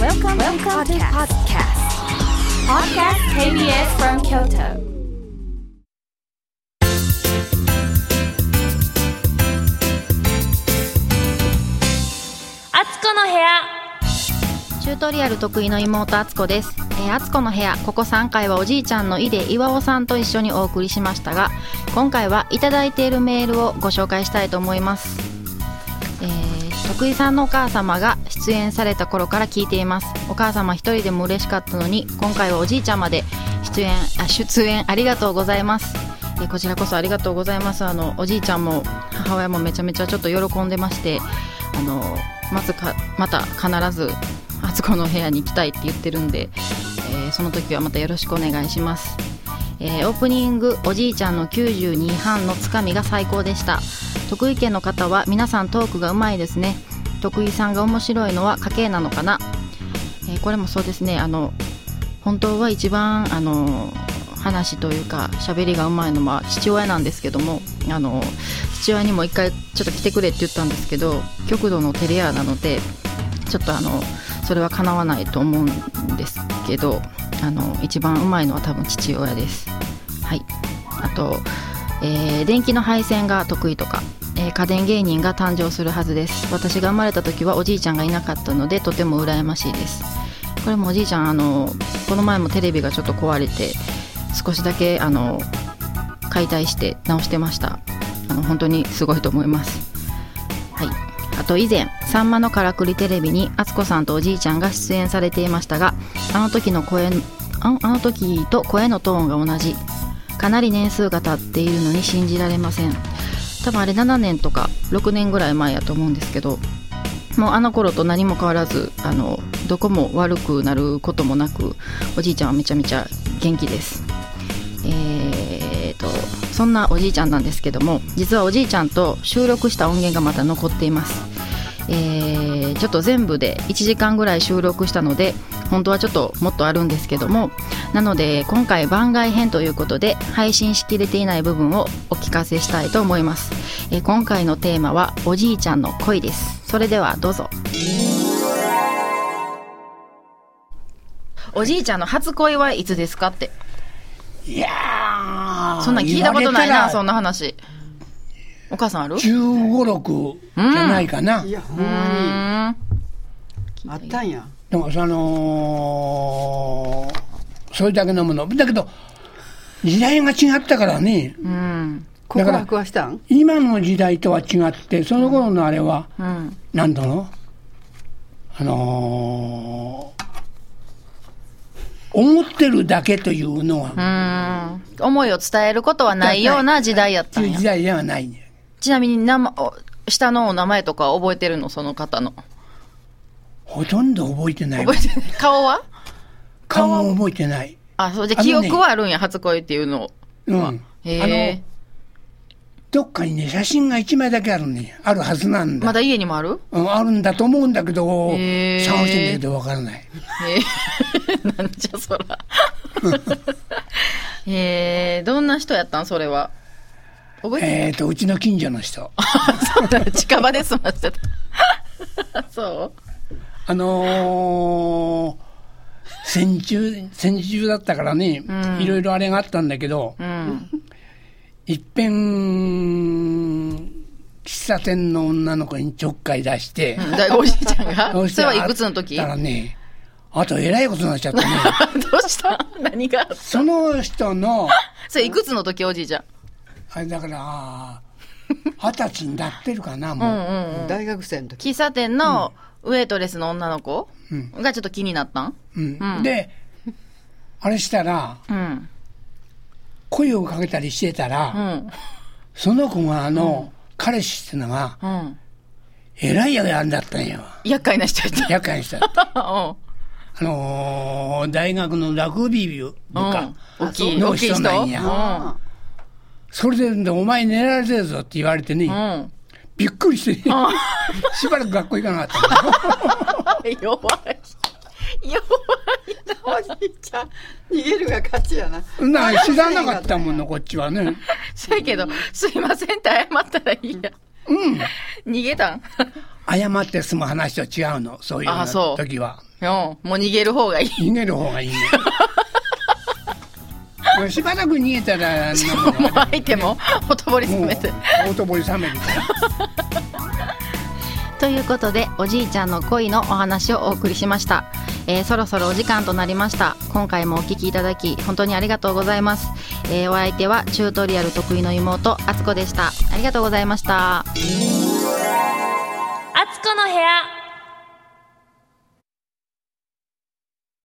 Welcome, Welcome to podcast. Podcast. KBS from Kyoto. あつこの部屋。チュートリアル得意の妹あつこです、えー、あつこの部屋。ここ3回はおじいちゃんの井出岩尾さんと一緒にお送りしましたが今回はいただいているメールをご紹介したいと思います、えー、徳井さんのお母様が出演された頃から聞いています。お母様一人でも嬉しかったのに今回はおじいちゃんまで出演あ出演ありがとうございます。えこちらこそありがとうございます。あのおじいちゃんも母親もめちゃめちゃちょっと喜んでましてあのまずかまた必ずあつこの部屋に行きたいって言ってるんで、えーその時はまたよろしくお願いします、えーオープニングおじいちゃんの92半のつかみが最高でした。徳井家の方は皆さんトークがうまいですね。徳井さんが面白いのは家系なのかな、えーこれもそうですね。あの本当は一番あの話というか喋りがうまいのは父親なんですけどもあの父親にも一回ちょっと来てくれって言ったんですけど極度の照れ屋なのでちょっとあのそれは叶わないと思うんですけどあの一番うまいのは多分父親です。はい。あと、えー電気の配線が得意とか、え家電芸人が誕生するはずです。私が生まれた時はおじいちゃんがいなかったのでとても羨ましいです。これもおじいちゃんあのこの前もテレビがちょっと壊れて少しだけあの解体して直してました。あの本当にすごいと思います。はい。あと以前「さんまのからくりテレビ」に敦子さんとおじいちゃんが出演されていましたがあの時の声ああの時と声のトーンが同じ。かなり年数が経っているのに信じられません。多分あれ7年とか6年ぐらい前やと思うんですけどもうあの頃と何も変わらずあのどこも悪くなることもなくおじいちゃんはめちゃめちゃ元気です。えー、とそんなおじいちゃんなんですけども実はおじいちゃんと収録した音源がまた残っています。えーちょっと全部で1時間ぐらい収録したので本当はちょっともっとあるんですけどもなので今回番外編ということで配信しきれていない部分をお聞かせしたいと思います、えー今回のテーマはおじいちゃんの恋です。それではどうぞ。おじいちゃんの初恋はいつですかって。いやーそんなん聞いたことないなそんな。な話お母さんある？15、6じゃないかな。いや、ほんうまに。あったんや。でも、その、それだけのもの。だけど、時代が違ったからね。うん告白はしたん？今の時代とは違って、その頃のあれは、うんなんだろう？あのー思ってるだけというのは、うん思いを伝えることはないような時代やったんやそういう時代ではないんだよ。ちなみに名下のお名前とか覚えてるの？その方の。ほとんど覚えてないわ。覚えてない。顔は？顔も覚えてない。あそう。であのね記憶はあるんや初恋っていうのうん。はへえ。どっかにね、写真が一枚だけあるね。あるはずなんだ。まだ家にもある？うん、あるんだと思うんだけど、探してんだけどわからない。え。ー、なんじゃそら。え。ー、どんな人やったん？それは。覚えっ、と、うちの近所の人。そうだ。近場で済ませた。そう？あのー、戦中、戦中だったからね、いろいろあれがあったんだけど、うん。いっぺん、喫茶店の女の子にちょっかい出して、うん。だおじいちゃんが？それはいくつの時？あったらね、あと偉いことになっちゃってね、どうした？何がその人の、それいくつの時おじいちゃん？あれだから、二十歳になってるかな、もう。うんうん。う。ん大学生の時。喫茶店のウェイトレスの女の子うん。がちょっと気になったん？うん。うん。で、あれしたら、うん。声をかけたりしてたら、うん。その子があの、彼氏ってのが、うん。えらいややんだったんよ。厄介な人やった。厄介にしたって。うん。あのー大学のラグビー部か、うん。大きい。の大きい人？人なん。や。あそれで、でお前寝られてるぞって言われてね、うんびっくりして、しばらく学校行かなかった の。弱い弱いあおじいちゃん、逃げるが勝ちやな。な知らなかったもんの、こっちはね。そうやけど、すいませんって謝ったらいいや。うん。逃げたん？謝って済む話と違うの、そういうあそう時は。うん。もう逃げる方がいい。逃げる方がいいね しばらく逃げたらもう相手もほとぼり冷めて。大とぼり冷めるからということでおじいちゃんの恋のお話をお送りしました、えーそろそろお時間となりました。今回もお聞きいただき本当にありがとうございます、えーお相手はチュートリアル得意の妹あつこでした。ありがとうございました。あつこの部屋